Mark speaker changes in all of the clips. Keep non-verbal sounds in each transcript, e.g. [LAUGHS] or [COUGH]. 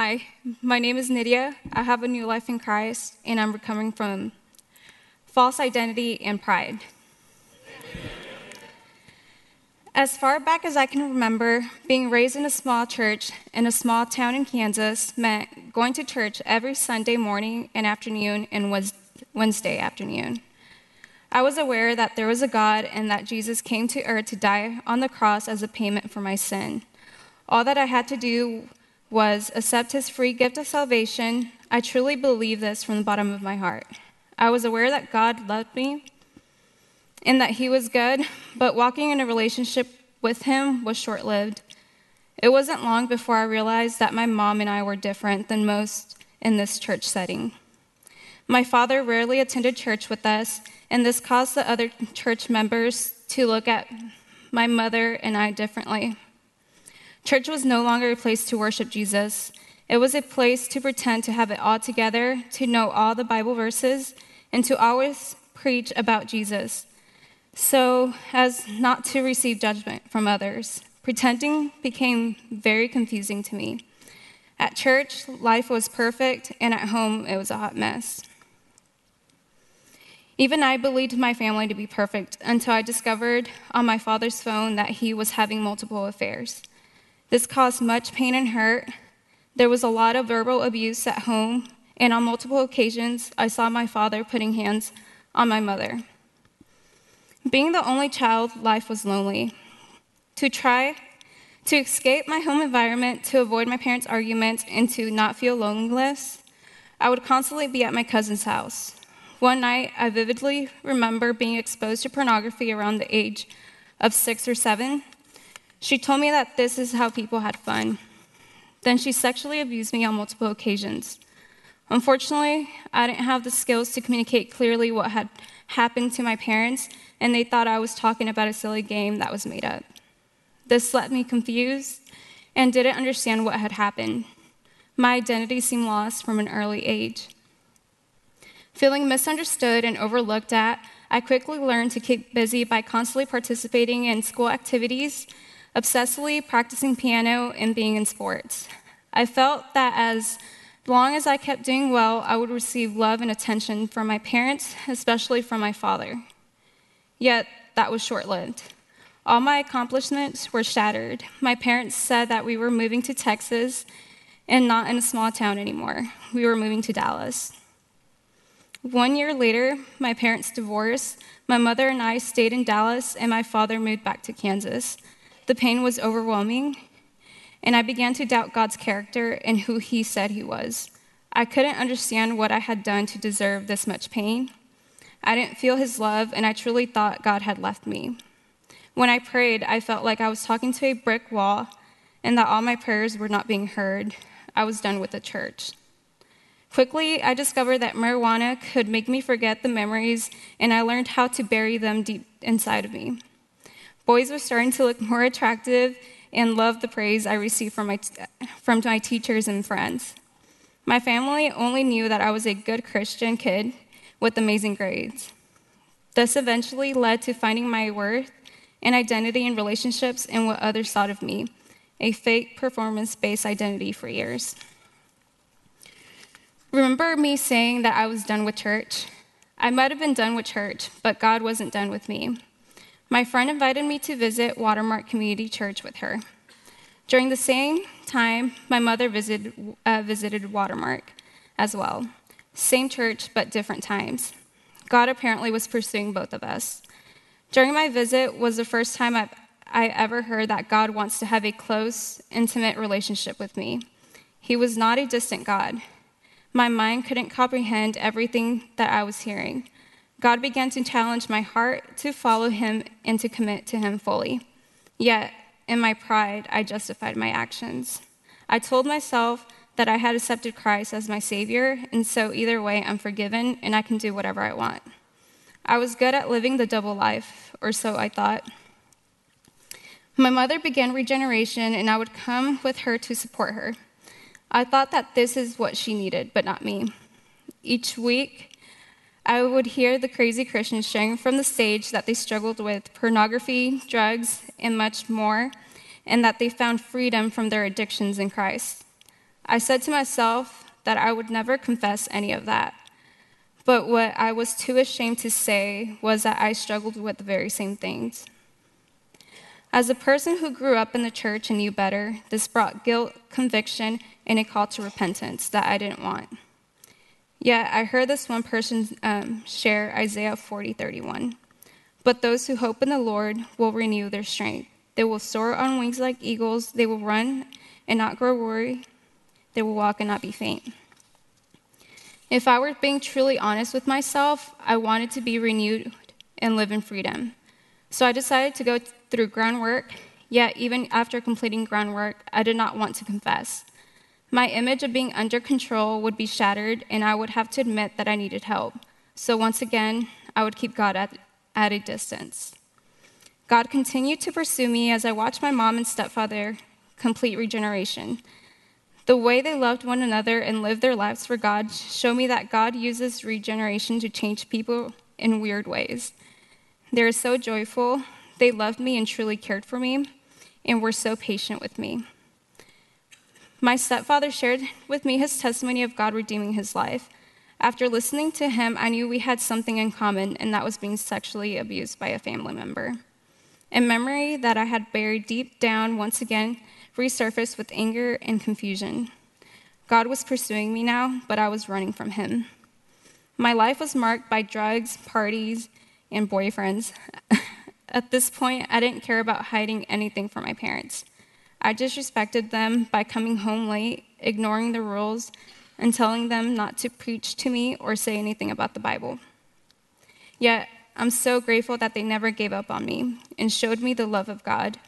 Speaker 1: Hi, my name is Nidia. I have a new life in Christ, and I'm recovering from false identity and pride. As far back as I can remember, being raised in a small church in a small town in Kansas meant going to church every Sunday morning and afternoon and Wednesday afternoon. I was aware that there was a God and that Jesus came to earth to die on the cross as a payment for my sin. All that I had to do was accept his free gift of salvation. I truly believe this from the bottom of my heart. I was aware that God loved me and that he was good, but walking in a relationship with him was short lived. It wasn't long before I realized that my mom and I were different than most in this church setting. My father rarely attended church with us, and this caused the other church members to look at my mother and I differently. Church was no longer a place to worship Jesus. It was a place to pretend to have it all together, to know all the Bible verses, and to always preach about Jesus, so as not to receive judgment from others. Pretending became very confusing to me. At church, life was perfect, and at home, it was a hot mess. Even I believed my family to be perfect until I discovered on my father's phone that he was having multiple affairs. This caused much pain and hurt. There was a lot of verbal abuse at home, and on multiple occasions, I saw my father putting hands on my mother. Being the only child, life was lonely. To try to escape my home environment, to avoid my parents' arguments, and to not feel loneliness, I would constantly be at my cousin's house. One night, I vividly remember being exposed to pornography around the age of six or seven. She told me that this is how people had fun. Then she sexually abused me on multiple occasions. Unfortunately, I didn't have the skills to communicate clearly what had happened to my parents, and they thought I was talking about a silly game that was made up. This left me confused and didn't understand what had happened. My identity seemed lost from an early age. Feeling misunderstood and overlooked at, I quickly learned to keep busy by constantly participating in school activities obsessively practicing piano, and being in sports. I felt that as long as I kept doing well, I would receive love and attention from my parents, especially from my father. Yet, that was short lived. All my accomplishments were shattered. My parents said that we were moving to Texas and not in a small town anymore. We were moving to Dallas. One year later, my parents divorced. My mother and I stayed in Dallas, and my father moved back to Kansas. The pain was overwhelming, and I began to doubt God's character and who He said He was. I couldn't understand what I had done to deserve this much pain. I didn't feel His love, and I truly thought God had left me. When I prayed, I felt like I was talking to a brick wall and that all my prayers were not being heard. I was done with the church. Quickly, I discovered that marijuana could make me forget the memories, and I learned how to bury them deep inside of me. Boys were starting to look more attractive and loved the praise I received from my, from my teachers and friends. My family only knew that I was a good Christian kid with amazing grades. This eventually led to finding my worth and identity in relationships and what others thought of me, a fake performance based identity for years. Remember me saying that I was done with church? I might have been done with church, but God wasn't done with me. My friend invited me to visit Watermark Community Church with her. During the same time, my mother visited, uh, visited Watermark as well. Same church, but different times. God apparently was pursuing both of us. During my visit was the first time I've, I ever heard that God wants to have a close, intimate relationship with me. He was not a distant God. My mind couldn't comprehend everything that I was hearing. God began to challenge my heart to follow him and to commit to him fully. Yet, in my pride, I justified my actions. I told myself that I had accepted Christ as my Savior, and so either way, I'm forgiven and I can do whatever I want. I was good at living the double life, or so I thought. My mother began regeneration, and I would come with her to support her. I thought that this is what she needed, but not me. Each week, I would hear the crazy Christians sharing from the stage that they struggled with pornography, drugs, and much more, and that they found freedom from their addictions in Christ. I said to myself that I would never confess any of that. But what I was too ashamed to say was that I struggled with the very same things. As a person who grew up in the church and knew better, this brought guilt, conviction, and a call to repentance that I didn't want. Yet I heard this one person um, share Isaiah 40 31. But those who hope in the Lord will renew their strength. They will soar on wings like eagles. They will run and not grow weary. They will walk and not be faint. If I were being truly honest with myself, I wanted to be renewed and live in freedom. So I decided to go through groundwork, yet, even after completing groundwork, I did not want to confess. My image of being under control would be shattered, and I would have to admit that I needed help. So once again, I would keep God at, at a distance. God continued to pursue me as I watched my mom and stepfather complete regeneration. The way they loved one another and lived their lives for God show me that God uses regeneration to change people in weird ways. They are so joyful, they loved me and truly cared for me, and were so patient with me. My stepfather shared with me his testimony of God redeeming his life. After listening to him, I knew we had something in common, and that was being sexually abused by a family member. A memory that I had buried deep down once again resurfaced with anger and confusion. God was pursuing me now, but I was running from him. My life was marked by drugs, parties, and boyfriends. [LAUGHS] At this point, I didn't care about hiding anything from my parents. I disrespected them by coming home late, ignoring the rules, and telling them not to preach to me or say anything about the Bible. Yet, I'm so grateful that they never gave up on me and showed me the love of God.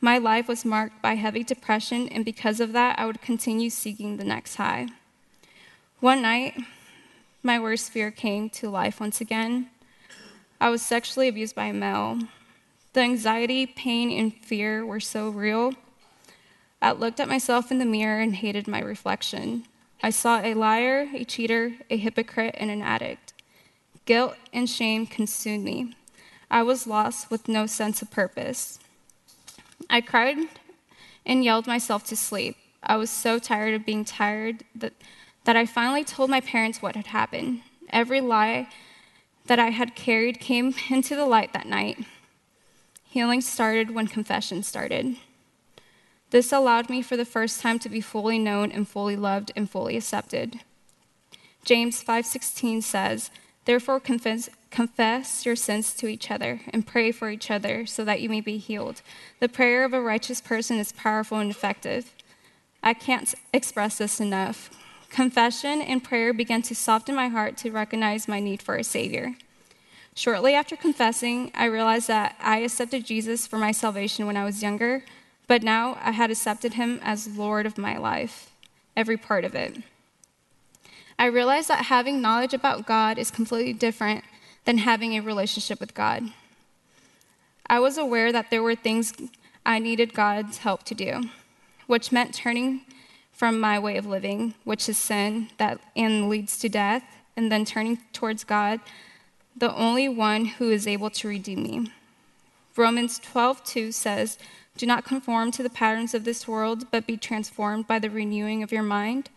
Speaker 1: My life was marked by heavy depression, and because of that, I would continue seeking the next high. One night, my worst fear came to life once again. I was sexually abused by a male. The anxiety, pain, and fear were so real. I looked at myself in the mirror and hated my reflection. I saw a liar, a cheater, a hypocrite, and an addict. Guilt and shame consumed me. I was lost with no sense of purpose. I cried and yelled myself to sleep. I was so tired of being tired that, that I finally told my parents what had happened. Every lie that I had carried came [LAUGHS] into the light that night. Healing started when confession started. This allowed me for the first time to be fully known and fully loved and fully accepted. James 5:16 says, "Therefore confess, Confess your sins to each other and pray for each other so that you may be healed. The prayer of a righteous person is powerful and effective. I can't express this enough. Confession and prayer began to soften my heart to recognize my need for a Savior. Shortly after confessing, I realized that I accepted Jesus for my salvation when I was younger, but now I had accepted him as Lord of my life, every part of it. I realized that having knowledge about God is completely different than having a relationship with God. I was aware that there were things I needed God's help to do, which meant turning from my way of living, which is sin that and leads to death, and then turning towards God, the only one who is able to redeem me. Romans 12:2 says, "Do not conform to the patterns of this world, but be transformed by the renewing of your mind.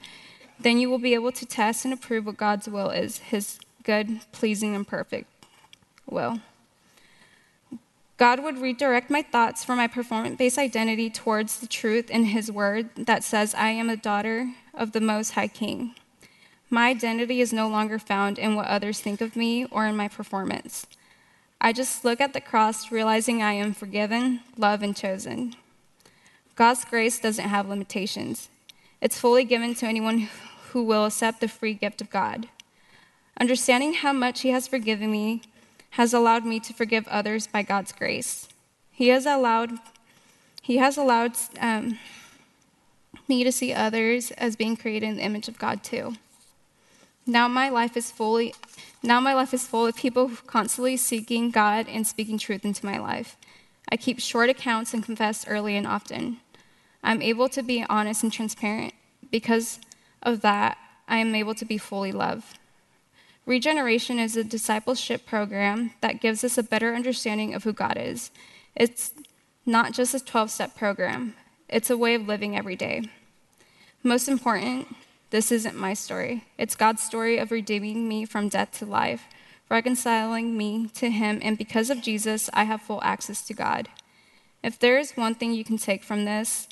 Speaker 1: Then you will be able to test and approve what God's will is, his good, pleasing, and perfect will. God would redirect my thoughts from my performance based identity towards the truth in His Word that says, I am a daughter of the Most High King. My identity is no longer found in what others think of me or in my performance. I just look at the cross, realizing I am forgiven, loved, and chosen. God's grace doesn't have limitations, it's fully given to anyone who will accept the free gift of God. Understanding how much He has forgiven me has allowed me to forgive others by God's grace. He has allowed, he has allowed um, me to see others as being created in the image of God too. Now my life is fully, now my life is full of people constantly seeking God and speaking truth into my life. I keep short accounts and confess early and often. I'm able to be honest and transparent. Because of that, I am able to be fully loved. Regeneration is a discipleship program that gives us a better understanding of who God is. It's not just a 12 step program, it's a way of living every day. Most important, this isn't my story. It's God's story of redeeming me from death to life, reconciling me to Him, and because of Jesus, I have full access to God. If there is one thing you can take from this,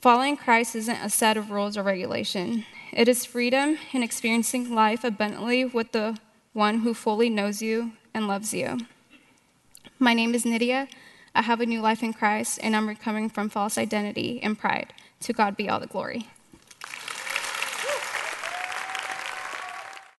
Speaker 1: following Christ isn't a set of rules or regulation. It is freedom in experiencing life abundantly with the one who fully knows you and loves you. My name is Nidia. I have a new life in Christ, and I'm recovering from false identity and pride. To God be all the glory.